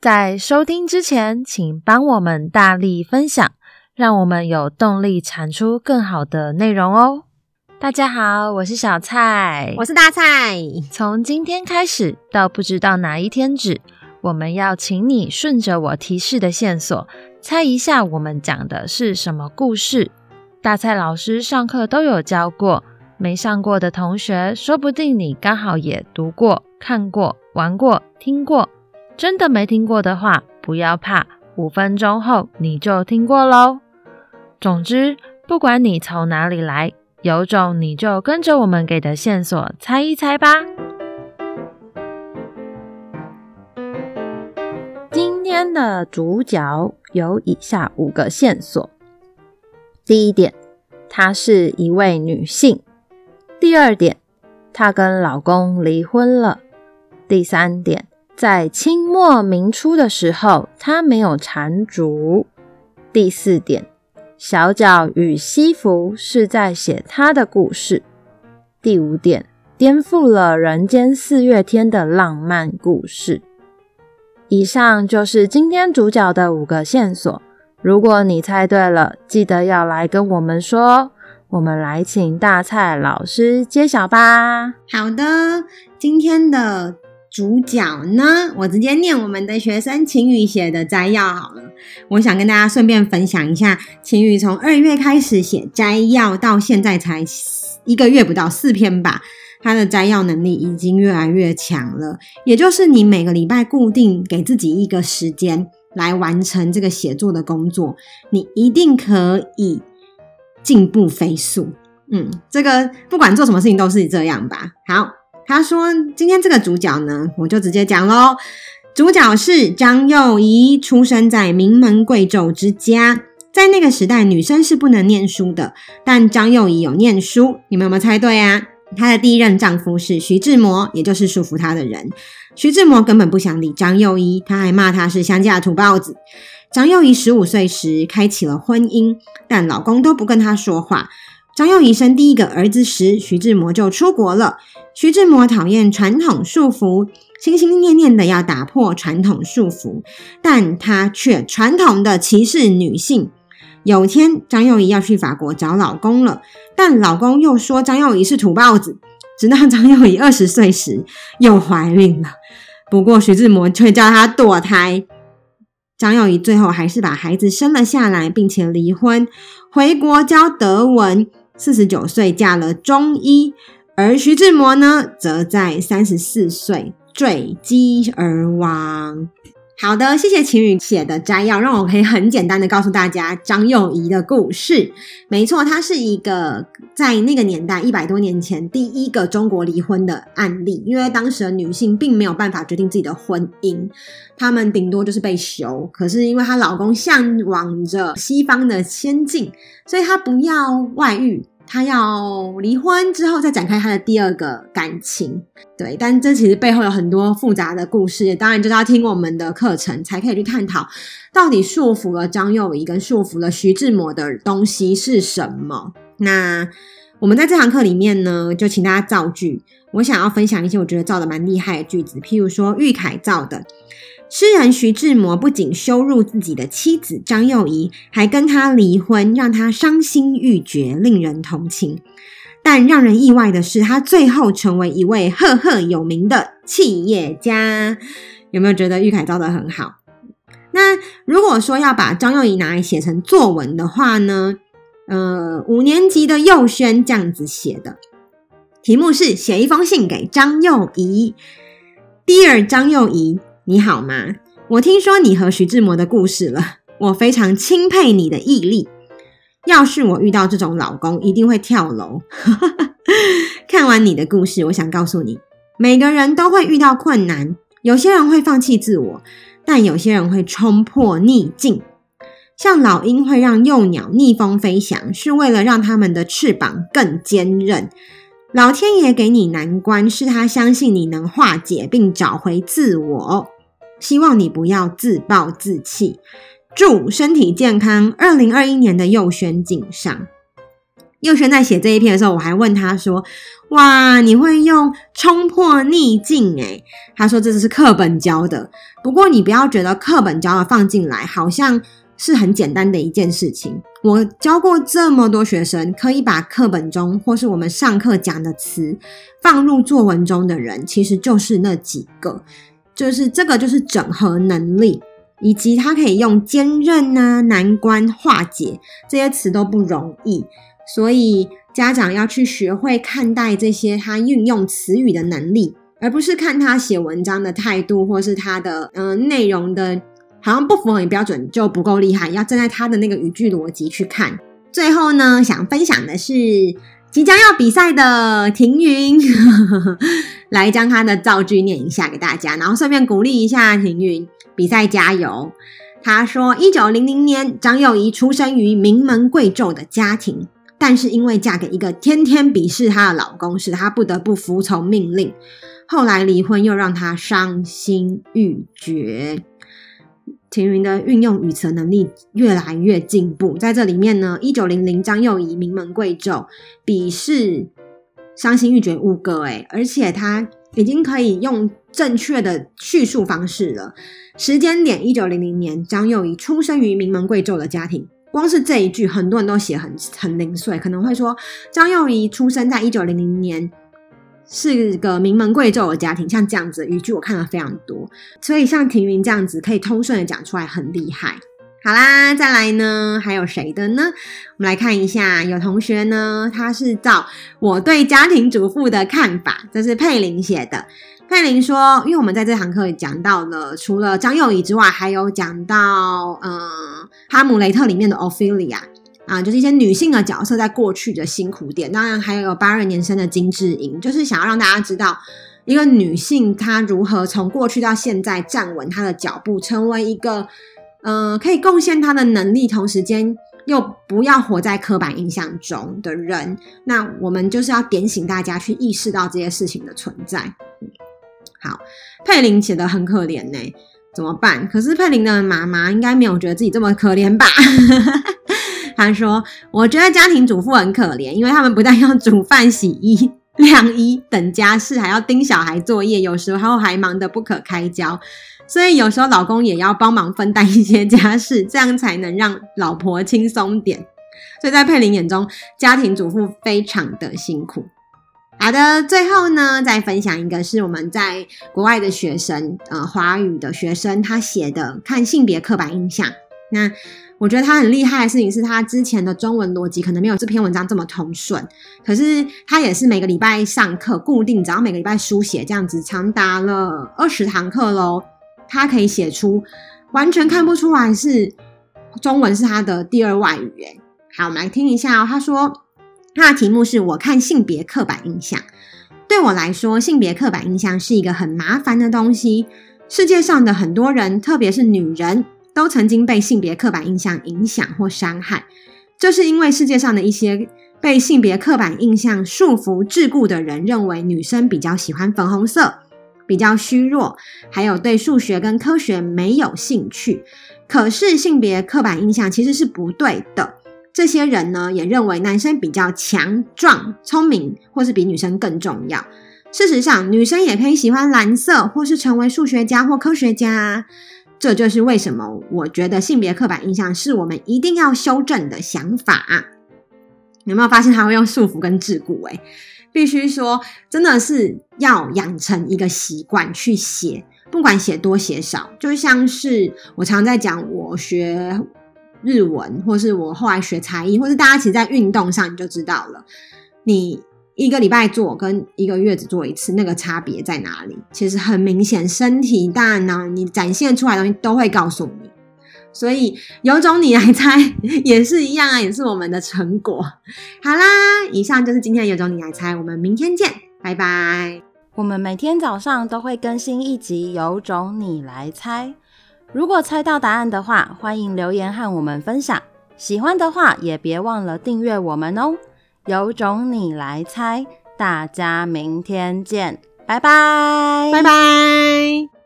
在收听之前，请帮我们大力分享，让我们有动力产出更好的内容哦。大家好，我是小蔡，我是大蔡。从今天开始到不知道哪一天止，我们要请你顺着我提示的线索，猜一下我们讲的是什么故事。大蔡老师上课都有教过，没上过的同学，说不定你刚好也读过、看过、玩过、听过。真的没听过的话，不要怕，五分钟后你就听过喽。总之，不管你从哪里来，有种你就跟着我们给的线索猜一猜吧。今天的主角有以下五个线索：第一点，她是一位女性；第二点，她跟老公离婚了；第三点。在清末民初的时候，他没有缠足。第四点，小脚与西服是在写他的故事。第五点，颠覆了人间四月天的浪漫故事。以上就是今天主角的五个线索。如果你猜对了，记得要来跟我们说。我们来请大蔡老师揭晓吧。好的，今天的。主角呢？我直接念我们的学生晴雨写的摘要好了。我想跟大家顺便分享一下，晴雨从二月开始写摘要，到现在才一个月不到，四篇吧。他的摘要能力已经越来越强了。也就是你每个礼拜固定给自己一个时间来完成这个写作的工作，你一定可以进步飞速。嗯，这个不管做什么事情都是这样吧。好。他说：“今天这个主角呢，我就直接讲喽。主角是张幼仪，出生在名门贵胄之家。在那个时代，女生是不能念书的，但张幼仪有念书。你们有没有猜对啊？她的第一任丈夫是徐志摩，也就是束缚她的人。徐志摩根本不想理张幼仪，他还骂她是乡下土包子。张幼仪十五岁时开启了婚姻，但老公都不跟她说话。张幼仪生第一个儿子时，徐志摩就出国了。”徐志摩讨厌传统束缚，心心念念的要打破传统束缚，但他却传统的歧视女性。有天，张幼仪要去法国找老公了，但老公又说张幼仪是土包子。直到张幼仪二十岁时，又怀孕了。不过徐志摩却叫她堕胎。张幼仪最后还是把孩子生了下来，并且离婚，回国教德文。四十九岁嫁了中医。而徐志摩呢，则在三十四岁坠机而亡。好的，谢谢晴雨写的摘要，让我可以很简单的告诉大家张幼仪的故事。没错，她是一个在那个年代一百多年前第一个中国离婚的案例，因为当时的女性并没有办法决定自己的婚姻，她们顶多就是被休。可是因为她老公向往着西方的先进，所以她不要外遇。他要离婚之后再展开他的第二个感情，对，但这其实背后有很多复杂的故事，当然就是要听我们的课程才可以去探讨，到底束缚了张幼仪跟束缚了徐志摩的东西是什么。那我们在这堂课里面呢，就请大家造句，我想要分享一些我觉得造的蛮厉害的句子，譬如说玉凯造的。诗人徐志摩不仅羞辱自己的妻子张幼仪，还跟她离婚，让她伤心欲绝，令人同情。但让人意外的是，他最后成为一位赫赫有名的企业家。有没有觉得玉凯造的很好？那如果说要把张幼仪拿来写成作文的话呢？呃，五年级的幼轩这样子写的，题目是写一封信给张幼仪，Dear 张幼仪。你好吗？我听说你和徐志摩的故事了，我非常钦佩你的毅力。要是我遇到这种老公，一定会跳楼。看完你的故事，我想告诉你，每个人都会遇到困难，有些人会放弃自我，但有些人会冲破逆境。像老鹰会让幼鸟逆风飞翔，是为了让它们的翅膀更坚韧。老天爷给你难关，是他相信你能化解并找回自我。希望你不要自暴自弃，祝身体健康。二零二一年的幼轩敬上。佑轩在写这一篇的时候，我还问他说：“哇，你会用冲破逆境？”诶，他说这是课本教的。不过你不要觉得课本教的放进来好像是很简单的一件事情。我教过这么多学生，可以把课本中或是我们上课讲的词放入作文中的人，其实就是那几个。就是这个，就是整合能力，以及他可以用坚韧啊、难关、化解这些词都不容易。所以家长要去学会看待这些他运用词语的能力，而不是看他写文章的态度，或是他的嗯、内容的，好像不符合你标准就不够厉害。要站在他的那个语句逻辑去看。最后呢，想分享的是即将要比赛的庭云，来将他的造句念一下给大家，然后顺便鼓励一下庭云，比赛加油。他说：一九零零年，张幼仪出生于名门贵胄的家庭。但是因为嫁给一个天天鄙视她的老公，使她不得不服从命令。后来离婚又让她伤心欲绝。庭云的运用语词能力越来越进步。在这里面呢，一九零零张幼仪名门贵胄，鄙视伤心欲绝五个诶，而且他已经可以用正确的叙述方式了。时间点一九零零年，张幼仪出生于名门贵胄的家庭。光是这一句，很多人都写很很零碎，可能会说张幼仪出生在一九零零年，是个名门贵胄的家庭，像这样子的语句我看了非常多，所以像庭云这样子可以通顺的讲出来，很厉害。好啦，再来呢，还有谁的呢？我们来看一下，有同学呢，他是照我对家庭主妇的看法，这是佩玲写的。佩玲说：“因为我们在这堂课也讲到了，除了张幼仪之外，还有讲到，嗯，《哈姆雷特》里面的 Ophelia 啊，就是一些女性的角色在过去的辛苦点。当然，还有八二年生的金智英，就是想要让大家知道，一个女性她如何从过去到现在站稳她的脚步，成为一个，嗯，可以贡献她的能力，同时间又不要活在刻板印象中的人。那我们就是要点醒大家去意识到这些事情的存在。”好，佩玲写得很可怜呢，怎么办？可是佩玲的妈妈应该没有觉得自己这么可怜吧？他说：“我觉得家庭主妇很可怜，因为他们不但要煮饭、洗衣、晾衣等家事，还要盯小孩作业，有时候还忙得不可开交。所以有时候老公也要帮忙分担一些家事，这样才能让老婆轻松点。所以在佩玲眼中，家庭主妇非常的辛苦。”好的，最后呢，再分享一个是我们在国外的学生，呃，华语的学生他写的看性别刻板印象。那我觉得他很厉害的事情是他之前的中文逻辑可能没有这篇文章这么通顺，可是他也是每个礼拜上课固定，只要每个礼拜书写这样子，长达了二十堂课喽。他可以写出完全看不出来是中文是他的第二外语。诶，好，我们来听一下哦，他说。他的题目是我看性别刻板印象。对我来说，性别刻板印象是一个很麻烦的东西。世界上的很多人，特别是女人，都曾经被性别刻板印象影响或伤害。这是因为世界上的一些被性别刻板印象束缚、桎梏的人，认为女生比较喜欢粉红色，比较虚弱，还有对数学跟科学没有兴趣。可是，性别刻板印象其实是不对的。这些人呢，也认为男生比较强壮、聪明，或是比女生更重要。事实上，女生也可以喜欢蓝色，或是成为数学家或科学家。这就是为什么我觉得性别刻板印象是我们一定要修正的想法。有没有发现他会用束缚跟桎梏？诶，必须说，真的是要养成一个习惯去写，不管写多写少，就像是我常在讲，我学。日文，或是我后来学才艺，或是大家其实，在运动上你就知道了。你一个礼拜做跟一个月只做一次，那个差别在哪里？其实很明显，身体、大脑你展现出来的东西都会告诉你。所以有种你来猜也是一样啊，也是我们的成果。好啦，以上就是今天有种你来猜，我们明天见，拜拜。我们每天早上都会更新一集，有种你来猜。如果猜到答案的话，欢迎留言和我们分享。喜欢的话，也别忘了订阅我们哦。有种你来猜，大家明天见，拜拜，拜拜。